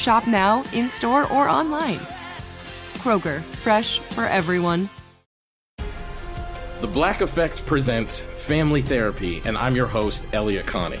Shop now, in store, or online. Kroger, fresh for everyone. The Black Effect presents Family Therapy, and I'm your host, Elliott Connie.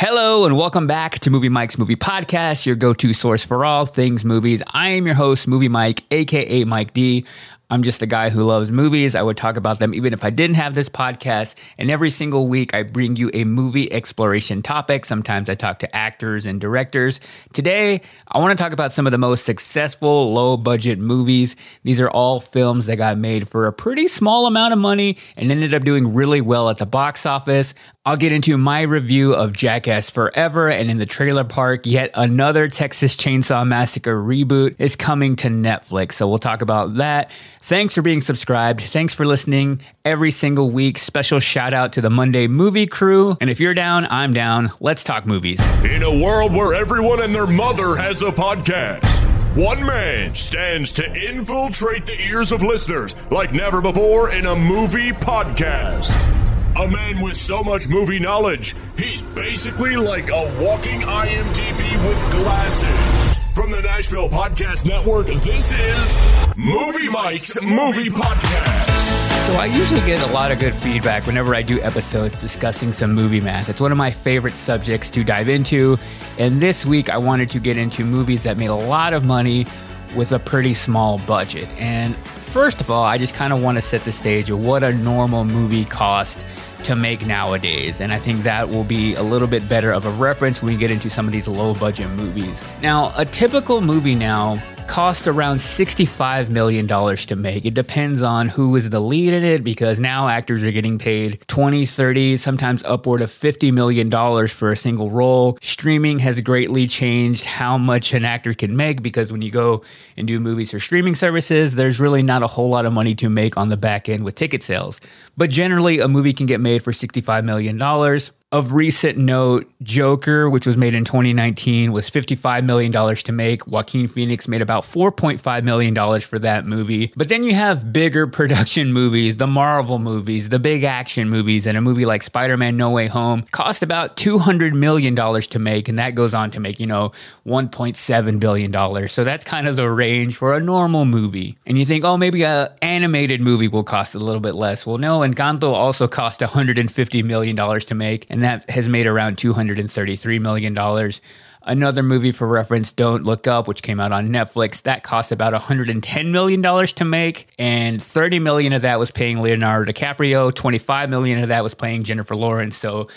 Hello and welcome back to Movie Mike's Movie Podcast, your go-to source for all things movies. I am your host, Movie Mike, aka Mike D. I'm just the guy who loves movies. I would talk about them even if I didn't have this podcast. And every single week, I bring you a movie exploration topic. Sometimes I talk to actors and directors. Today, I want to talk about some of the most successful low budget movies. These are all films that got made for a pretty small amount of money and ended up doing really well at the box office. I'll get into my review of Jackass Forever and in the trailer park, yet another Texas Chainsaw Massacre reboot is coming to Netflix. So we'll talk about that. Thanks for being subscribed. Thanks for listening every single week. Special shout out to the Monday movie crew. And if you're down, I'm down. Let's talk movies. In a world where everyone and their mother has a podcast, one man stands to infiltrate the ears of listeners like never before in a movie podcast. A man with so much movie knowledge, he's basically like a walking IMDb with glasses. From the Nashville Podcast Network, this is Movie Mike's Movie Podcast. So I usually get a lot of good feedback whenever I do episodes discussing some movie math. It's one of my favorite subjects to dive into. And this week I wanted to get into movies that made a lot of money with a pretty small budget. And first of all, I just kind of want to set the stage of what a normal movie cost to make nowadays. And I think that will be a little bit better of a reference when we get into some of these low budget movies. Now, a typical movie now cost around $65 million to make. It depends on who is the lead in it because now actors are getting paid 20, 30, sometimes upward of $50 million for a single role. Streaming has greatly changed how much an actor can make because when you go and do movies for streaming services, there's really not a whole lot of money to make on the back end with ticket sales. But generally, a movie can get made for $65 million. Of recent note, Joker, which was made in 2019, was $55 million to make. Joaquin Phoenix made about $4.5 million for that movie. But then you have bigger production movies, the Marvel movies, the big action movies, and a movie like Spider Man No Way Home cost about $200 million to make. And that goes on to make, you know, $1.7 billion. So that's kind of the range for a normal movie. And you think, oh, maybe an animated movie will cost a little bit less. Well, no, Encanto also cost $150 million to make. And that has made around $233 million. Another movie for reference, Don't Look Up, which came out on Netflix, that cost about $110 million to make, and 30 million of that was paying Leonardo DiCaprio, 25 million of that was paying Jennifer Lawrence. So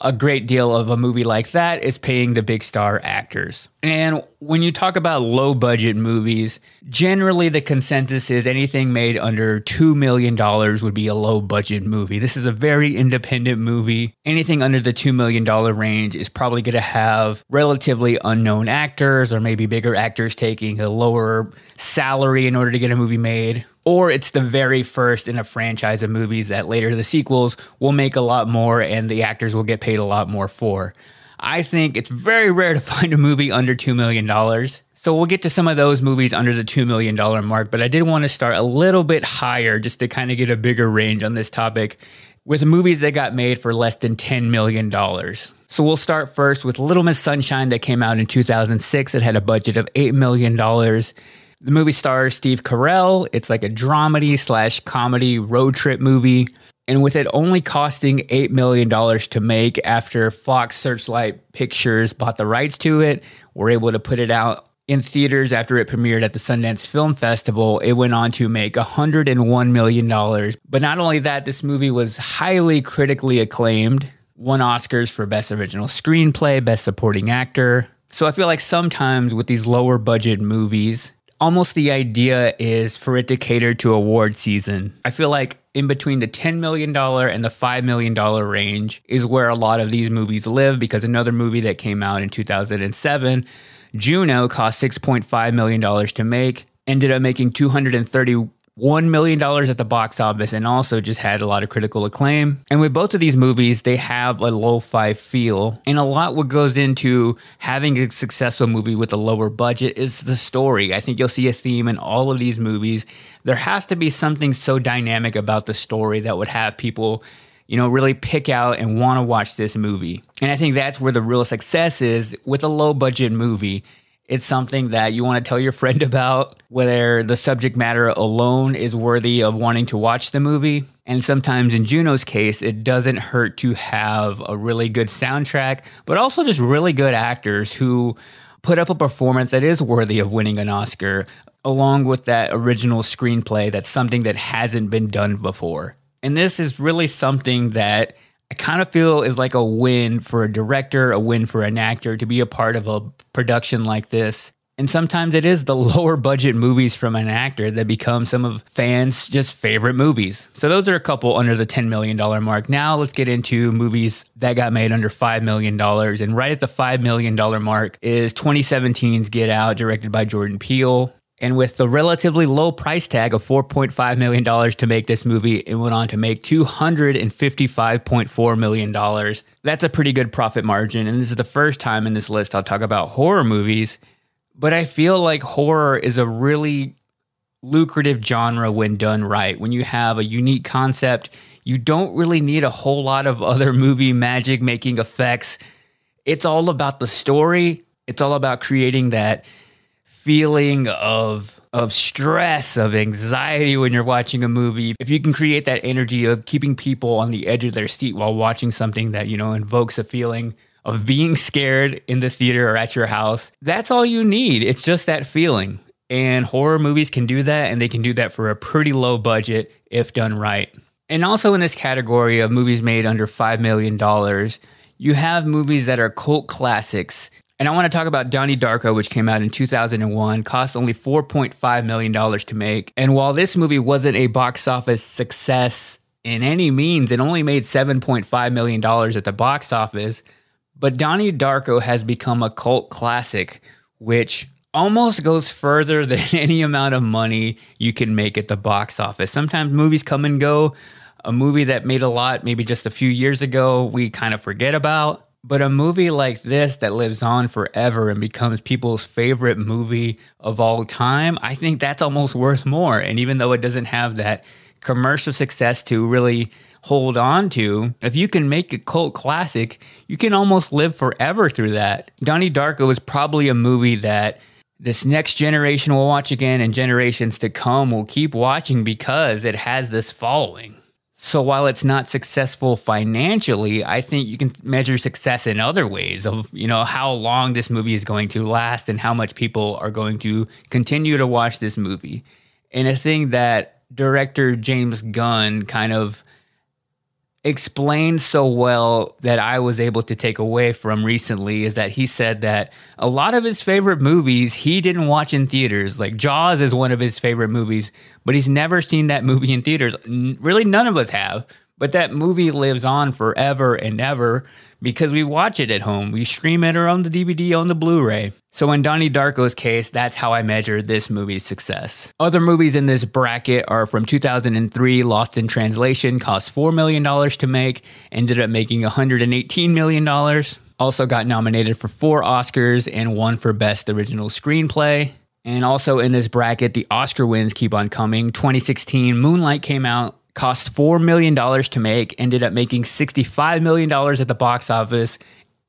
a great deal of a movie like that is paying the big star actors. And when you talk about low budget movies, generally the consensus is anything made under $2 million would be a low budget movie. This is a very independent movie. Anything under the $2 million range is probably going to have relatively unknown actors or maybe bigger actors taking a lower salary in order to get a movie made or it's the very first in a franchise of movies that later the sequels will make a lot more and the actors will get paid a lot more for. I think it's very rare to find a movie under $2 million. So we'll get to some of those movies under the $2 million mark, but I did want to start a little bit higher just to kind of get a bigger range on this topic with movies that got made for less than $10 million. So we'll start first with Little Miss Sunshine that came out in 2006. It had a budget of $8 million. The movie stars Steve Carell. It's like a dramedy slash comedy road trip movie. And with it only costing $8 million to make after Fox Searchlight Pictures bought the rights to it, we're able to put it out in theaters after it premiered at the Sundance Film Festival. It went on to make $101 million. But not only that, this movie was highly critically acclaimed, won Oscars for Best Original Screenplay, Best Supporting Actor. So I feel like sometimes with these lower budget movies, almost the idea is for it to cater to award season. I feel like in between the $10 million and the $5 million range is where a lot of these movies live because another movie that came out in 2007, Juno, cost $6.5 million to make, ended up making 230 $1 million at the box office and also just had a lot of critical acclaim. And with both of these movies, they have a lo fi feel. And a lot what goes into having a successful movie with a lower budget is the story. I think you'll see a theme in all of these movies. There has to be something so dynamic about the story that would have people you know, really pick out and want to watch this movie. And I think that's where the real success is with a low budget movie it's something that you want to tell your friend about, whether the subject matter alone is worthy of wanting to watch the movie. And sometimes in Juno's case, it doesn't hurt to have a really good soundtrack, but also just really good actors who put up a performance that is worthy of winning an Oscar, along with that original screenplay that's something that hasn't been done before. And this is really something that I kind of feel is like a win for a director, a win for an actor to be a part of a production like this. And sometimes it is the lower budget movies from an actor that become some of fans' just favorite movies. So those are a couple under the $10 million mark. Now let's get into movies that got made under $5 million. And right at the $5 million mark is 2017's Get Out, directed by Jordan Peele. And with the relatively low price tag of $4.5 million to make this movie, it went on to make $255.4 million. That's a pretty good profit margin. And this is the first time in this list I'll talk about horror movies. But I feel like horror is a really lucrative genre when done right. When you have a unique concept, you don't really need a whole lot of other movie magic making effects. It's all about the story, it's all about creating that feeling of of stress, of anxiety when you're watching a movie. If you can create that energy of keeping people on the edge of their seat while watching something that, you know, invokes a feeling of being scared in the theater or at your house, that's all you need. It's just that feeling. And horror movies can do that, and they can do that for a pretty low budget if done right. And also in this category of movies made under $5 million, you have movies that are cult classics and I want to talk about Donnie Darko, which came out in 2001, cost only $4.5 million to make. And while this movie wasn't a box office success in any means, it only made $7.5 million at the box office. But Donnie Darko has become a cult classic, which almost goes further than any amount of money you can make at the box office. Sometimes movies come and go. A movie that made a lot, maybe just a few years ago, we kind of forget about. But a movie like this that lives on forever and becomes people's favorite movie of all time, I think that's almost worth more. And even though it doesn't have that commercial success to really hold on to, if you can make a cult classic, you can almost live forever through that. Donnie Darko is probably a movie that this next generation will watch again and generations to come will keep watching because it has this following. So while it's not successful financially, I think you can measure success in other ways of, you know, how long this movie is going to last and how much people are going to continue to watch this movie. And a thing that director James Gunn kind of explained so well that I was able to take away from recently is that he said that a lot of his favorite movies he didn't watch in theaters. Like Jaws is one of his favorite movies, but he's never seen that movie in theaters. Really, none of us have. But that movie lives on forever and ever because we watch it at home. We stream it or on the DVD on the Blu ray. So, in Donnie Darko's case, that's how I measure this movie's success. Other movies in this bracket are from 2003 Lost in Translation, cost $4 million to make, ended up making $118 million. Also got nominated for four Oscars and one for Best Original Screenplay. And also in this bracket, the Oscar wins keep on coming. 2016, Moonlight came out, cost $4 million to make, ended up making $65 million at the box office,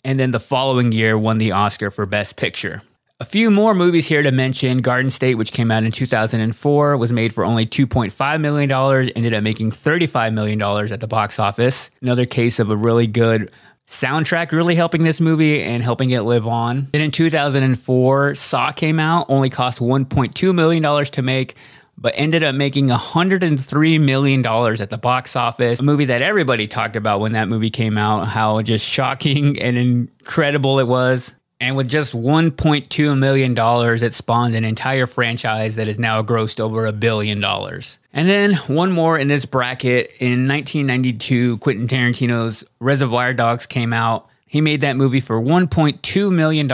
and then the following year won the Oscar for Best Picture. A few more movies here to mention. Garden State, which came out in 2004, was made for only $2.5 million, ended up making $35 million at the box office. Another case of a really good soundtrack really helping this movie and helping it live on. Then in 2004, Saw came out, only cost $1.2 million to make, but ended up making $103 million at the box office. A movie that everybody talked about when that movie came out, how just shocking and incredible it was. And with just $1.2 million, it spawned an entire franchise that has now grossed over a billion dollars. And then one more in this bracket. In 1992, Quentin Tarantino's Reservoir Dogs came out. He made that movie for $1.2 million.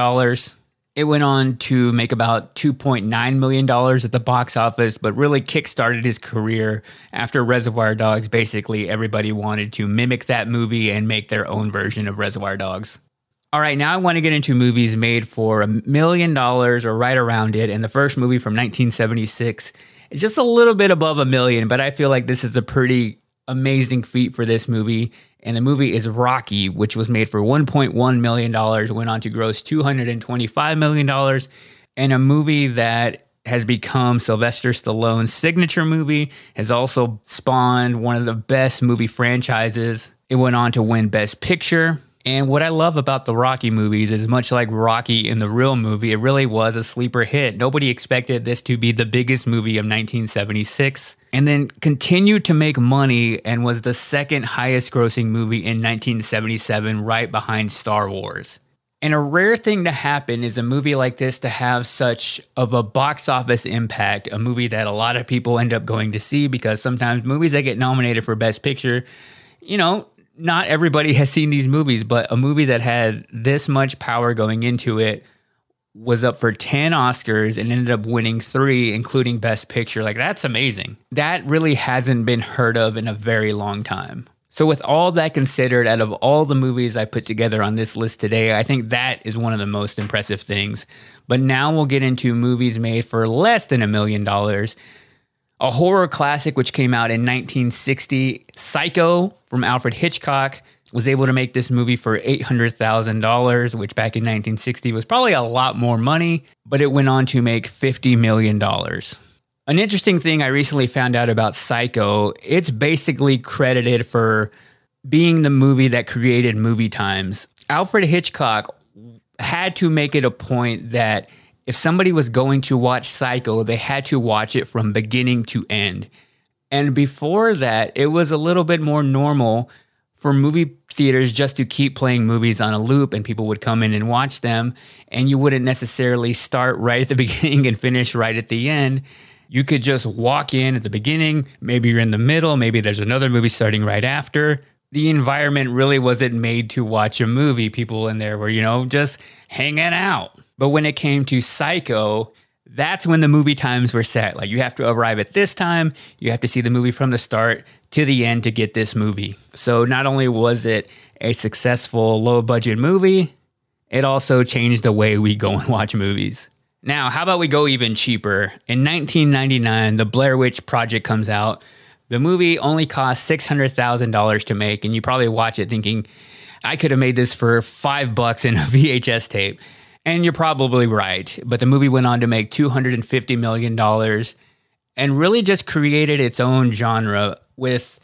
It went on to make about $2.9 million at the box office, but really kickstarted his career after Reservoir Dogs. Basically, everybody wanted to mimic that movie and make their own version of Reservoir Dogs. All right, now I want to get into movies made for a million dollars or right around it. And the first movie from 1976 is just a little bit above a million, but I feel like this is a pretty amazing feat for this movie. And the movie is Rocky, which was made for $1.1 million, went on to gross $225 million, and a movie that has become Sylvester Stallone's signature movie, has also spawned one of the best movie franchises. It went on to win Best Picture, and what I love about the Rocky movies is much like Rocky in the real movie, it really was a sleeper hit. Nobody expected this to be the biggest movie of 1976 and then continued to make money and was the second highest grossing movie in 1977 right behind Star Wars. And a rare thing to happen is a movie like this to have such of a box office impact, a movie that a lot of people end up going to see because sometimes movies that get nominated for best picture, you know, not everybody has seen these movies, but a movie that had this much power going into it was up for 10 Oscars and ended up winning three, including Best Picture. Like, that's amazing. That really hasn't been heard of in a very long time. So, with all that considered, out of all the movies I put together on this list today, I think that is one of the most impressive things. But now we'll get into movies made for less than a million dollars a horror classic which came out in 1960, Psycho from Alfred Hitchcock was able to make this movie for $800,000, which back in 1960 was probably a lot more money, but it went on to make $50 million. An interesting thing I recently found out about Psycho, it's basically credited for being the movie that created movie times. Alfred Hitchcock had to make it a point that if somebody was going to watch Psycho, they had to watch it from beginning to end. And before that, it was a little bit more normal for movie theaters just to keep playing movies on a loop and people would come in and watch them. And you wouldn't necessarily start right at the beginning and finish right at the end. You could just walk in at the beginning, maybe you're in the middle, maybe there's another movie starting right after. The environment really wasn't made to watch a movie. People in there were, you know, just hanging out. But when it came to Psycho, that's when the movie times were set. Like you have to arrive at this time, you have to see the movie from the start to the end to get this movie. So not only was it a successful low budget movie, it also changed the way we go and watch movies. Now, how about we go even cheaper? In 1999, the Blair Witch Project comes out. The movie only cost $600,000 to make, and you probably watch it thinking, I could have made this for five bucks in a VHS tape. And you're probably right. But the movie went on to make $250 million and really just created its own genre with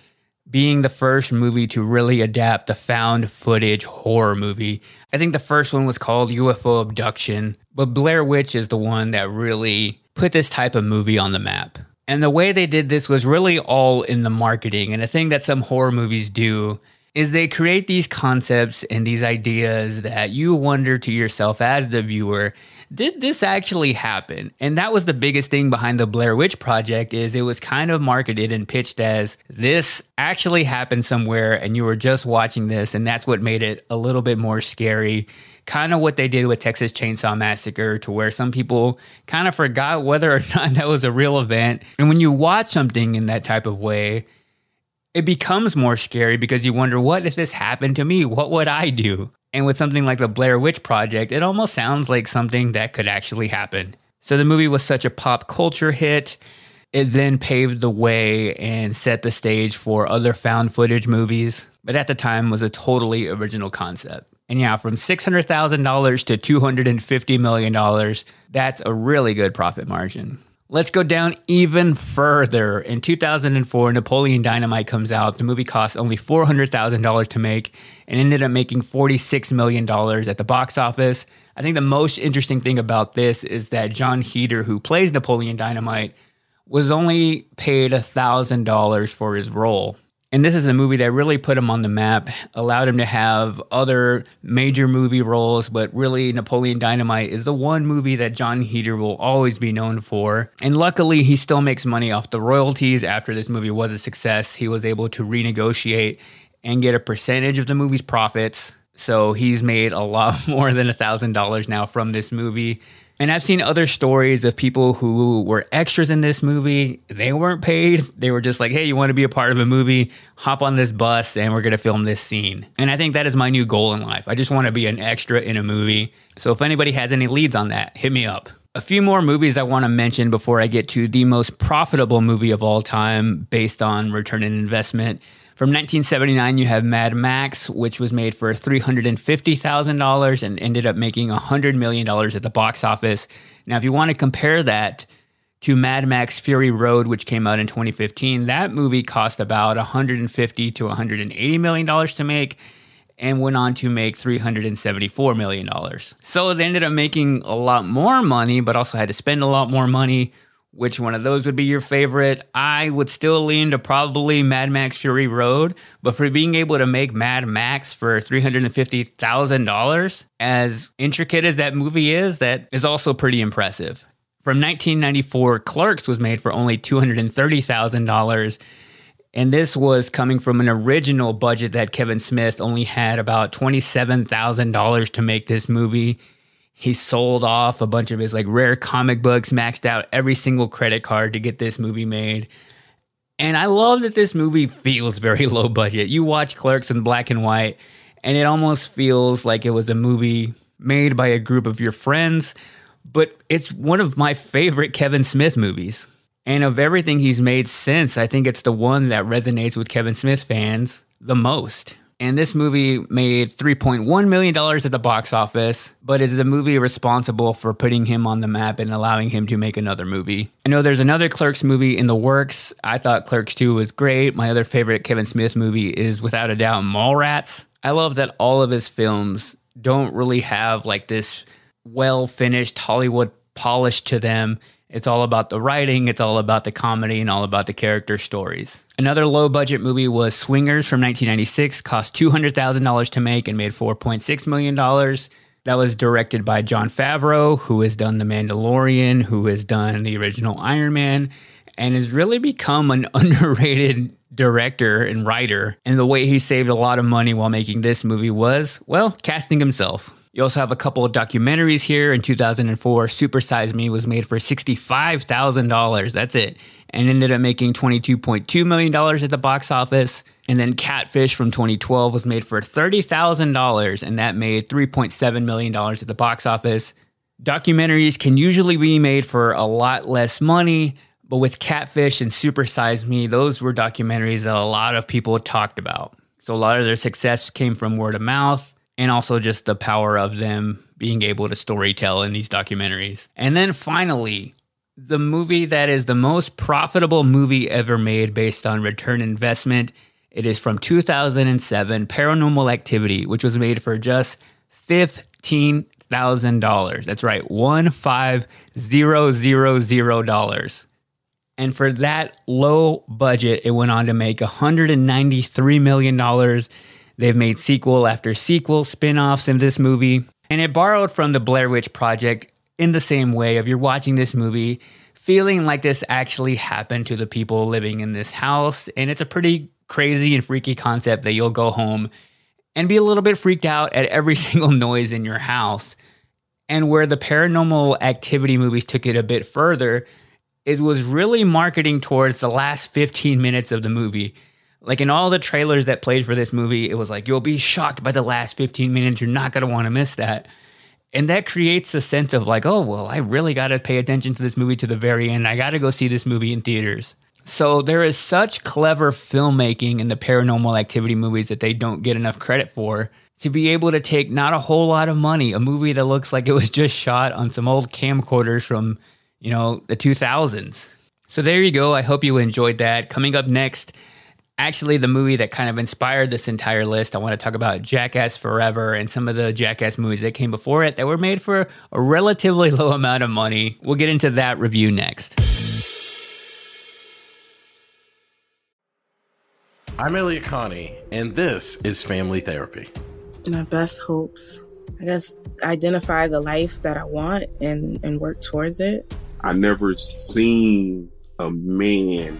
being the first movie to really adapt the found footage horror movie. I think the first one was called UFO Abduction, but Blair Witch is the one that really put this type of movie on the map. And the way they did this was really all in the marketing. And a thing that some horror movies do is they create these concepts and these ideas that you wonder to yourself as the viewer did this actually happen and that was the biggest thing behind the blair witch project is it was kind of marketed and pitched as this actually happened somewhere and you were just watching this and that's what made it a little bit more scary kind of what they did with texas chainsaw massacre to where some people kind of forgot whether or not that was a real event and when you watch something in that type of way it becomes more scary because you wonder, what if this happened to me? What would I do? And with something like the Blair Witch Project, it almost sounds like something that could actually happen. So the movie was such a pop culture hit. It then paved the way and set the stage for other found footage movies, but at the time was a totally original concept. And yeah, from $600,000 to $250 million, that's a really good profit margin. Let's go down even further. In 2004, Napoleon Dynamite comes out. The movie cost only $400,000 to make and ended up making $46 million at the box office. I think the most interesting thing about this is that Jon Heder, who plays Napoleon Dynamite, was only paid $1,000 for his role. And this is a movie that really put him on the map, allowed him to have other major movie roles, but really Napoleon Dynamite is the one movie that Jon Heder will always be known for. And luckily, he still makes money off the royalties after this movie was a success. He was able to renegotiate and get a percentage of the movie's profits. So he's made a lot more than $1,000 now from this movie. And I've seen other stories of people who were extras in this movie. They weren't paid. They were just like, hey, you want to be a part of a movie? Hop on this bus and we're going to film this scene. And I think that is my new goal in life. I just want to be an extra in a movie. So if anybody has any leads on that, hit me up. A few more movies I want to mention before I get to the most profitable movie of all time based on return on investment. From 1979, you have Mad Max, which was made for $350,000 and ended up making $100 million at the box office. Now, if you want to compare that to Mad Max Fury Road, which came out in 2015, that movie cost about 150 to $180 million to make and went on to make $374 million. So they ended up making a lot more money, but also had to spend a lot more money which one of those would be your favorite? I would still lean to probably Mad Max Fury Road, but for being able to make Mad Max for $350,000, as intricate as that movie is, that is also pretty impressive. From 1994, Clerks was made for only $230,000. And this was coming from an original budget that Kevin Smith only had about $27,000 to make this movie. He sold off a bunch of his like rare comic books, maxed out every single credit card to get this movie made. And I love that this movie feels very low budget. You watch Clerks in black and white, and it almost feels like it was a movie made by a group of your friends, but it's one of my favorite Kevin Smith movies. And of everything he's made since, I think it's the one that resonates with Kevin Smith fans the most. And this movie made $3.1 million at the box office, but is the movie responsible for putting him on the map and allowing him to make another movie? I know there's another Clerks movie in the works. I thought Clerks 2 was great. My other favorite Kevin Smith movie is without a doubt Mallrats. I love that all of his films don't really have like this well finished Hollywood polish to them. It's all about the writing, it's all about the comedy, and all about the character stories. Another low budget movie was Swingers from 1996, cost $200,000 to make and made $4.6 million. That was directed by Jon Favreau, who has done The Mandalorian, who has done the original Iron Man, and has really become an underrated director and writer. And the way he saved a lot of money while making this movie was, well, casting himself. You also have a couple of documentaries here. In 2004, Super Size Me was made for $65,000. That's it. And ended up making $22.2 million at the box office. And then Catfish from 2012 was made for $30,000, and that made $3.7 million at the box office. Documentaries can usually be made for a lot less money, but with Catfish and Super Size Me, those were documentaries that a lot of people talked about. So a lot of their success came from word of mouth and also just the power of them being able to storytell in these documentaries. And then finally, the movie that is the most profitable movie ever made based on return investment. It is from 2007, Paranormal Activity, which was made for just $15,000. That's right, one five zero zero zero dollars. And for that low budget, it went on to make $193 million They've made sequel after sequel spin-offs in this movie, and it borrowed from the Blair Witch Project in the same way of you're watching this movie feeling like this actually happened to the people living in this house and it's a pretty crazy and freaky concept that you'll go home and be a little bit freaked out at every single noise in your house. And where the paranormal activity movies took it a bit further, it was really marketing towards the last 15 minutes of the movie Like in all the trailers that played for this movie, it was like, you'll be shocked by the last 15 minutes. You're not going to want to miss that. And that creates a sense of like, oh, well, I really got to pay attention to this movie to the very end. I got to go see this movie in theaters. So there is such clever filmmaking in the paranormal activity movies that they don't get enough credit for to be able to take not a whole lot of money, a movie that looks like it was just shot on some old camcorders from, you know, the 2000s. So there you go. I hope you enjoyed that. Coming up next, actually the movie that kind of inspired this entire list. I want to talk about Jackass Forever and some of the Jackass movies that came before it that were made for a relatively low amount of money. We'll get into that review next. I'm Elliott Connie, and this is Family Therapy. My best hopes, I guess, identify the life that I want and, and work towards it. I never seen a man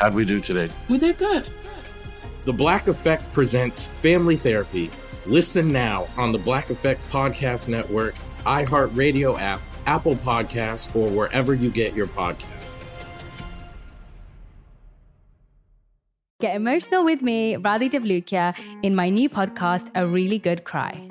how'd we do today? We did good. The Black Effect presents Family Therapy. Listen now on the Black Effect Podcast Network, iHeartRadio app, Apple Podcasts, or wherever you get your podcasts. Get emotional with me, Radhi Devlukia, in my new podcast, A Really Good Cry.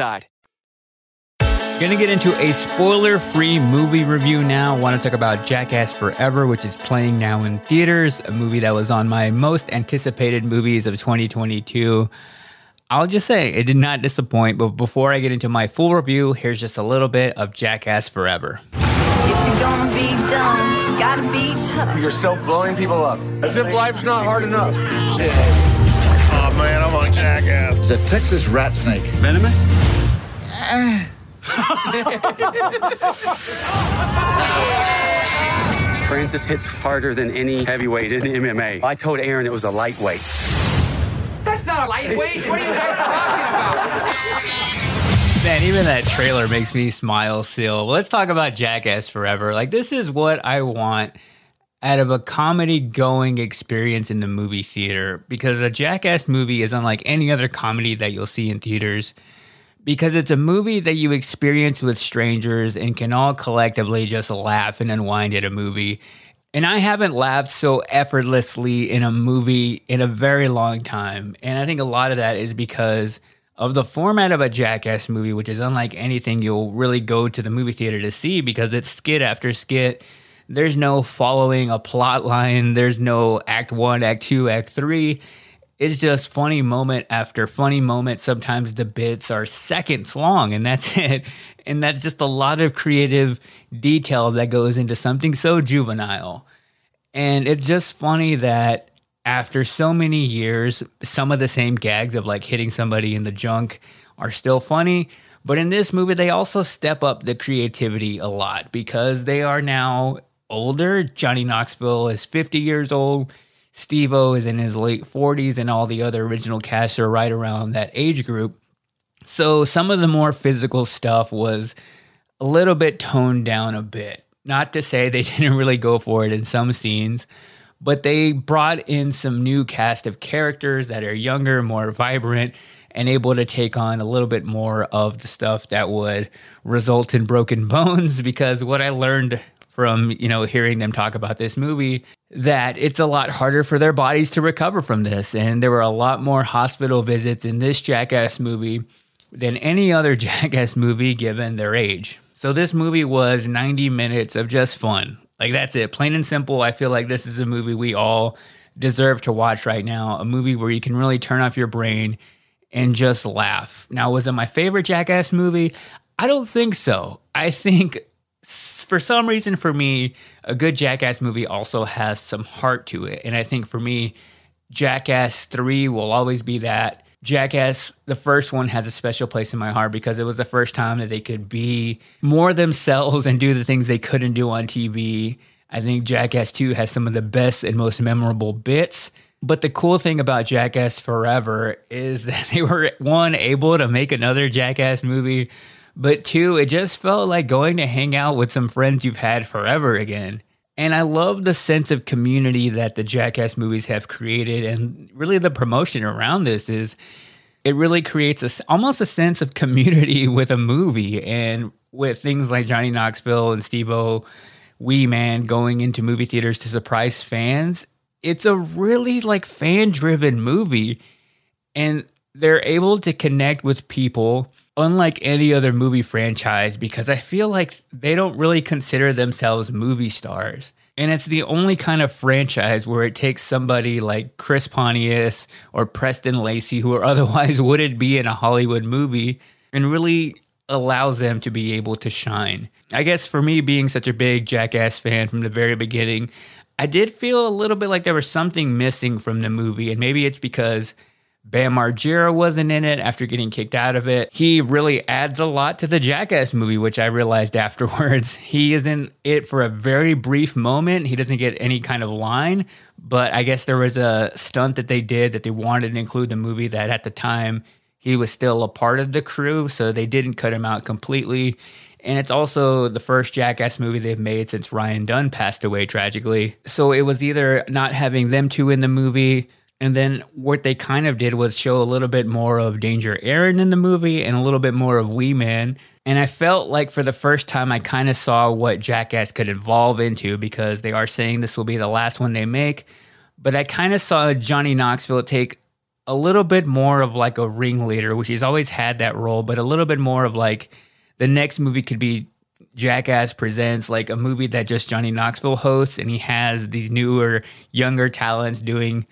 Gonna get into a spoiler free movie review now. Want to talk about Jackass Forever, which is playing now in theaters, a movie that was on my most anticipated movies of 2022. I'll just say it did not disappoint, but before I get into my full review, here's just a little bit of Jackass Forever. If you're gonna be dumb, you gotta be tough. You're still blowing people up. As if life's not hard enough. Oh man, I'm on Jackass. It's a Texas rat snake. Venomous? Francis hits harder than any heavyweight in MMA. I told Ehren it was a lightweight. That's not a lightweight. What are you guys talking about? Man, even that trailer makes me smile still. Let's talk about Jackass Forever. Like, this is what I want out of a comedy going experience in the movie theater because a Jackass movie is unlike any other comedy that you'll see in theaters because it's a movie that you experience with strangers and can all collectively just laugh and unwind at a movie. And I haven't laughed so effortlessly in a movie in a very long time. And I think a lot of that is because of the format of a Jackass movie, which is unlike anything you'll really go to the movie theater to see because it's skit after skit. There's no following a plot line, there's no act one, act two, act three it's just funny moment after funny moment. Sometimes the bits are seconds long, and that's it. And that's just a lot of creative detail that goes into something so juvenile. And it's just funny that after so many years, some of the same gags of like hitting somebody in the junk are still funny. But in this movie, they also step up the creativity a lot because they are now older. Johnny Knoxville is 50 years old. Steve O is in his late 40s, and all the other original cast are right around that age group. So some of the more physical stuff was a little bit toned down a bit. Not to say they didn't really go for it in some scenes, but they brought in some new cast of characters that are younger, more vibrant, and able to take on a little bit more of the stuff that would result in broken bones. Because what I learned from you know hearing them talk about this movie that it's a lot harder for their bodies to recover from this. And there were a lot more hospital visits in this jackass movie than any other jackass movie given their age. So this movie was 90 minutes of just fun. Like that's it. Plain and simple i feel like this is a movie we all deserve to watch right now. A movie where you can really turn off your brain and just laugh. Now was it my favorite jackass movie? I don't think so. I think for some reason for me, a good Jackass movie also has some heart to it. And I think for me, Jackass 3 will always be that. Jackass, the first one, has a special place in my heart because it was the first time that they could be more themselves and do the things they couldn't do on TV. I think Jackass 2 has some of the best and most memorable bits. But the cool thing about Jackass Forever is that they were, one, able to make another Jackass movie but two, it just felt like going to hang out with some friends you've had forever again. And I love the sense of community that the Jackass movies have created. And really, the promotion around this is it really creates a, almost a sense of community with a movie. And with things like Johnny Knoxville and Steve O, Wee Man going into movie theaters to surprise fans, it's a really like fan driven movie. And they're able to connect with people unlike any other movie franchise because I feel like they don't really consider themselves movie stars. And it's the only kind of franchise where it takes somebody like Chris Pontius or Preston Lacy, who otherwise wouldn't be in a Hollywood movie, and really allows them to be able to shine. I guess for me, being such a big Jackass fan from the very beginning, I did feel a little bit like there was something missing from the movie. And maybe it's because Bam Margera wasn't in it after getting kicked out of it. He really adds a lot to the Jackass movie, which I realized afterwards. He is in it for a very brief moment. He doesn't get any kind of line, but I guess there was a stunt that they did that they wanted to include in the movie that at the time he was still a part of the crew, so they didn't cut him out completely. And it's also the first Jackass movie they've made since Ryan Dunn passed away tragically. So it was either not having them two in the movie and then what they kind of did was show a little bit more of Danger Ehren in the movie and a little bit more of Wee Man. And I felt like for the first time, I kind of saw what Jackass could evolve into because they are saying this will be the last one they make. But I kind of saw Johnny Knoxville take a little bit more of like a ringleader, which he's always had that role, but a little bit more of like the next movie could be Jackass presents like a movie that just Johnny Knoxville hosts, and he has these newer, younger talents doing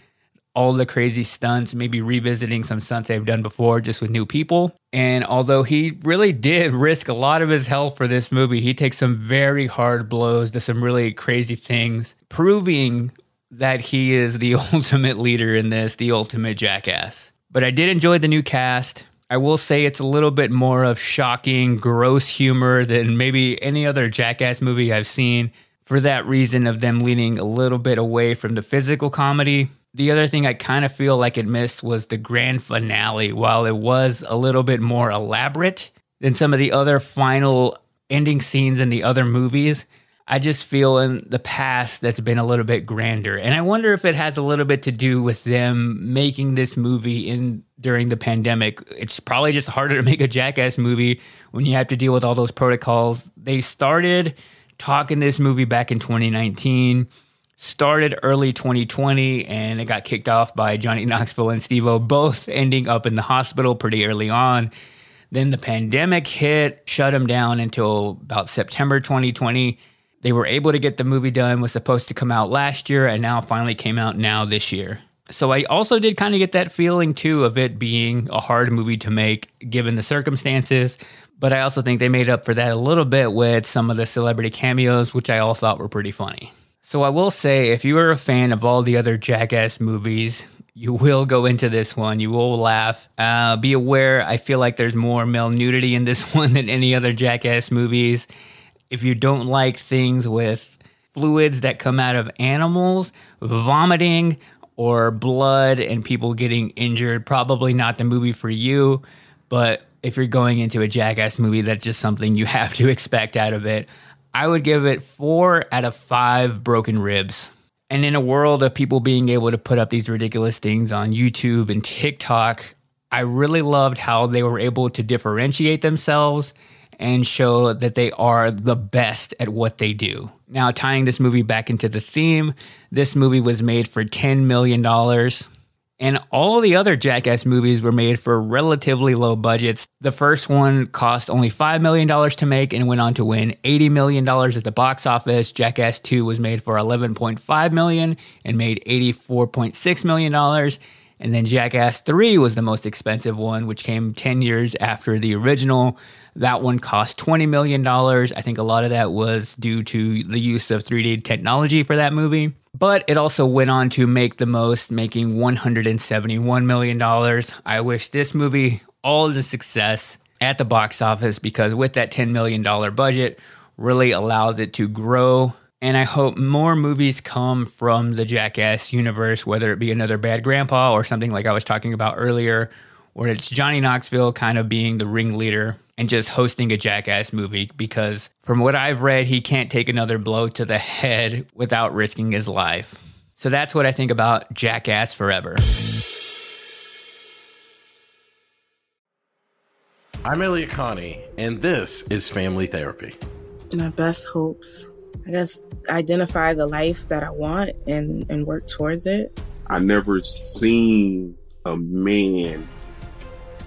all the crazy stunts, maybe revisiting some stunts they've done before just with new people. And although he really did risk a lot of his health for this movie, he takes some very hard blows to some really crazy things, proving that he is the ultimate leader in this, the ultimate jackass. But I did enjoy the new cast. I will say it's a little bit more of shocking, gross humor than maybe any other jackass movie I've seen. For that reason, of them leaning a little bit away from the physical comedy, the other thing I kind of feel like it missed was the grand finale. While it was a little bit more elaborate than some of the other final ending scenes in the other movies, I just feel in the past that's been a little bit grander. And I wonder if it has a little bit to do with them making this movie in during the pandemic. It's probably just harder to make a jackass movie when you have to deal with all those protocols. They started talking this movie back in 2019 started early 2020 and it got kicked off by Johnny Knoxville and Steve O, both ending up in the hospital pretty early on. Then the pandemic hit, shut them down until about September 2020. They were able to get the movie done, was supposed to come out last year, and now finally came out now this year. So I also did kind of get that feeling too of it being a hard movie to make given the circumstances. But I also think they made up for that a little bit with some of the celebrity cameos, which I all thought were pretty funny. So I will say, if you are a fan of all the other Jackass movies, You will go into this one. You will laugh. Uh, be aware, I feel like there's more male nudity in this one than any other Jackass movies. If you don't like things with fluids that come out of animals, vomiting, or blood and people getting injured, probably not the movie for you. But if you're going into a Jackass movie, that's just something you have to expect out of it. I would give it four out of five broken ribs. And in a world of people being able to put up these ridiculous things on YouTube and TikTok, I really loved how they were able to differentiate themselves and show that they are the best at what they do. Now, tying this movie back into the theme, this movie was made for $10 million. And all the other Jackass movies were made for relatively low budgets. The first one cost only $5 million to make and went on to win $80 million at the box office. Jackass 2 was made for 11.5 million and made $84.6 million. And then Jackass 3 was the most expensive one, which came 10 years after the original. That one cost $20 million. I think a lot of that was due to the use of 3D technology for that movie. But it also went on to make the most, making $171 million. I wish this movie all the success at the box office because with that $10 million budget, really allows it to grow. And I hope more movies come from the Jackass universe, whether it be another Bad Grandpa or something like I was talking about earlier, where it's Johnny Knoxville kind of being the ringleader and just hosting a Jackass movie because from what I've read, he can't take another blow to the head without risking his life. So that's what I think about Jackass Forever. I'm Elliott Connie, and this is Family Therapy. My best hopes. I guess identify the life that I want and, and work towards it. I never seen a man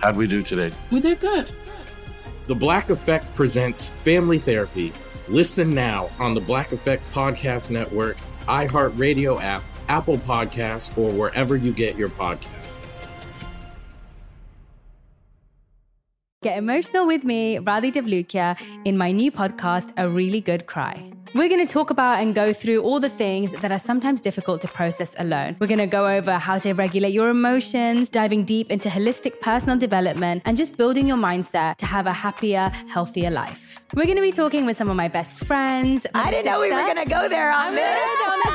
how'd we do today? We did good. The Black Effect presents Family Therapy. Listen now on the Black Effect Podcast Network, iHeartRadio app, Apple Podcasts, or wherever you get your podcasts. Get emotional with me, Radhi Devlukia, in my new podcast, A Really Good Cry. We're going to talk about and go through all the things that are sometimes difficult to process alone. We're going to go over how to regulate your emotions, diving deep into holistic personal development, and just building your mindset to have a happier, healthier life. We're going to be talking with some of my best friends. I didn't know we were going to go there on this.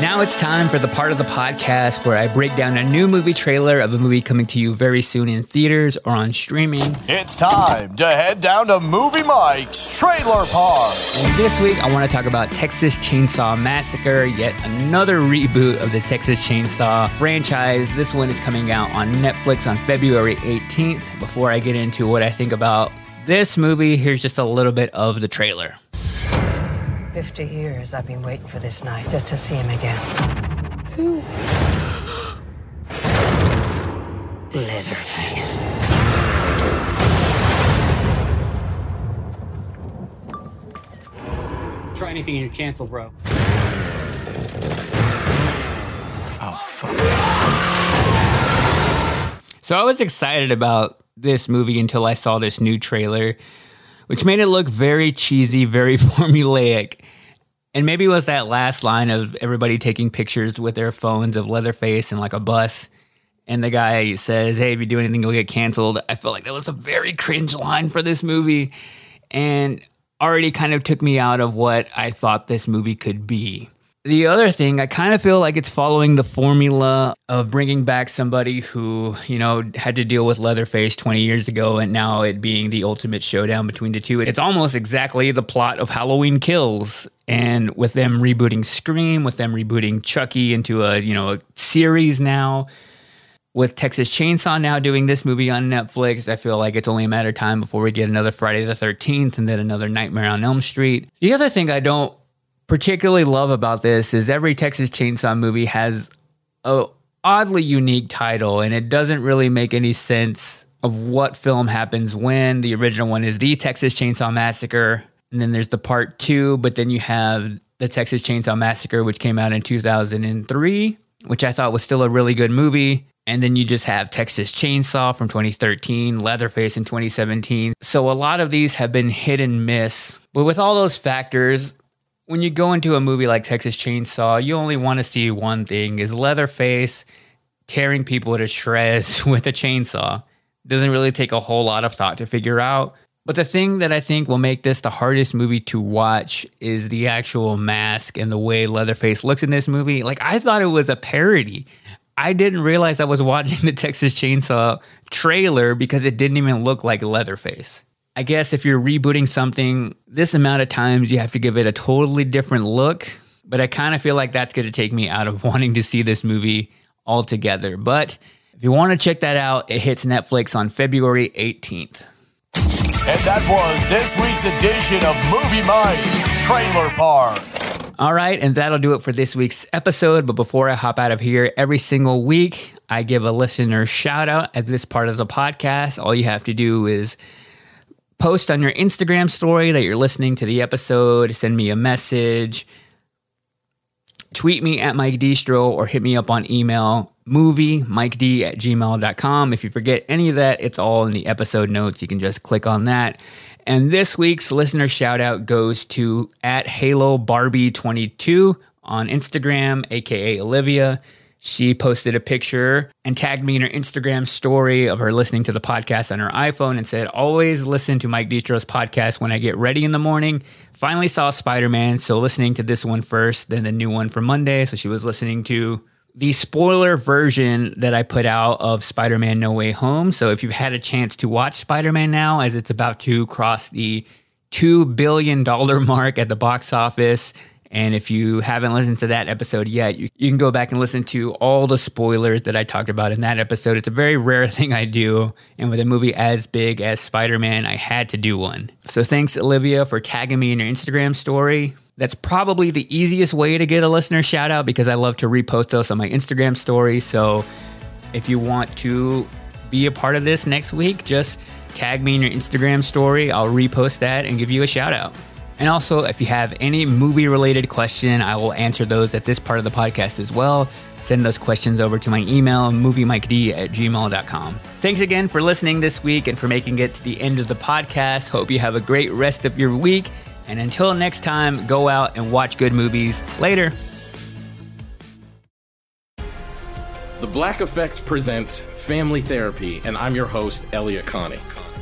Now it's time for the part of the podcast where I break down a new movie trailer of a movie coming to you very soon in theaters or on streaming. It's time to head down to Movie Mike's Trailer Park. And this week, I want to talk about Texas Chainsaw Massacre, yet another reboot of the Texas Chainsaw franchise. This one is coming out on Netflix on February 18th. Before I get into what I think about this movie, here's just a little bit of the trailer. 50 years I've been waiting for this night just to see him again. Who? Leatherface. Try anything and you cancel, bro. Oh, fuck. So I was excited about this movie until I saw this new trailer, which made it look very cheesy, very formulaic. And maybe it was that last line of everybody taking pictures with their phones of Leatherface and like a bus. And the guy says, Hey, if you do anything, you'll get canceled. I felt like that was a very cringe line for this movie. And already kind of took me out of what I thought this movie could be. The other thing, I kind of feel like it's following the formula of bringing back somebody who, you know, had to deal with Leatherface 20 years ago and now it being the ultimate showdown between the two. It's almost exactly the plot of Halloween Kills. And with them rebooting Scream, with them rebooting Chucky into a, you know, a series now, with Texas Chainsaw now doing this movie on Netflix, I feel like it's only a matter of time before we get another Friday the 13th and then another Nightmare on Elm Street. The other thing I don't particularly love about this is every Texas Chainsaw movie has a oddly unique title and it doesn't really make any sense of what film happens when. The original one is The Texas Chainsaw Massacre and then there's the part 2, but then you have The Texas Chainsaw Massacre which came out in 2003, which I thought was still a really good movie. And then you just have Texas Chainsaw from 2013, Leatherface in 2017. So a lot of these have been hit and miss. But with all those factors, when you go into a movie like Texas Chainsaw, you only want to see one thing is Leatherface tearing people to shreds with a chainsaw. Doesn't really take a whole lot of thought to figure out. But the thing that I think will make this the hardest movie to watch is the actual mask and the way Leatherface looks in this movie. Like I thought it was a parody. I didn't realize I was watching the Texas Chainsaw trailer because it didn't even look like Leatherface. I guess if you're rebooting something, this amount of times you have to give it a totally different look. But I kind of feel like that's going to take me out of wanting to see this movie altogether. But if you want to check that out, it hits Netflix on February 18th. And that was this week's edition of Movie Mike's Trailer Park. All right, and that'll do it for this week's episode. But before I hop out of here, every single week I give a listener shout out at this part of the podcast. All you have to do is post on your Instagram story that you're listening to the episode, send me a message, tweet me at Mike Distro, or hit me up on email movie d at gmail.com if you forget any of that it's all in the episode notes. You can just click on that. And this week's listener shout out goes to at halo barbie 22 on instagram aka olivia she posted a picture and tagged me in her Instagram story of her listening to the podcast on her iPhone and said, Always listen to Mike Distro's podcast when I get ready in the morning. Finally saw Spider Man, so listening to this one first, then the new one for Monday. So she was listening to the spoiler version that I put out of Spider Man No Way Home. So if you've had a chance to watch Spider Man now, as it's about to cross the $2 billion mark at the box office, and if you haven't listened to that episode yet, you, you, can go back and listen to all the spoilers that I talked about in that episode. It's a very rare thing I do. And with a movie as big as Spider Man, I had to do one. So thanks, Olivia, for tagging me in your Instagram story. That's probably the easiest way to get a listener shout out because I love to repost those on my Instagram story. So if you want to be a part of this next week, just tag me in your Instagram story. I'll repost that and give you a shout out. And also, if you have any movie related question, I will answer those at this part of the podcast as well. Send those questions over to my email, moviemiked at gmail.com. Thanks again for listening this week and for making it to the end of the podcast. Hope you have a great rest of your week. And until next time, go out and watch good movies. Later. The Black Effect presents Family Therapy, and I'm your host, Elliott Connie.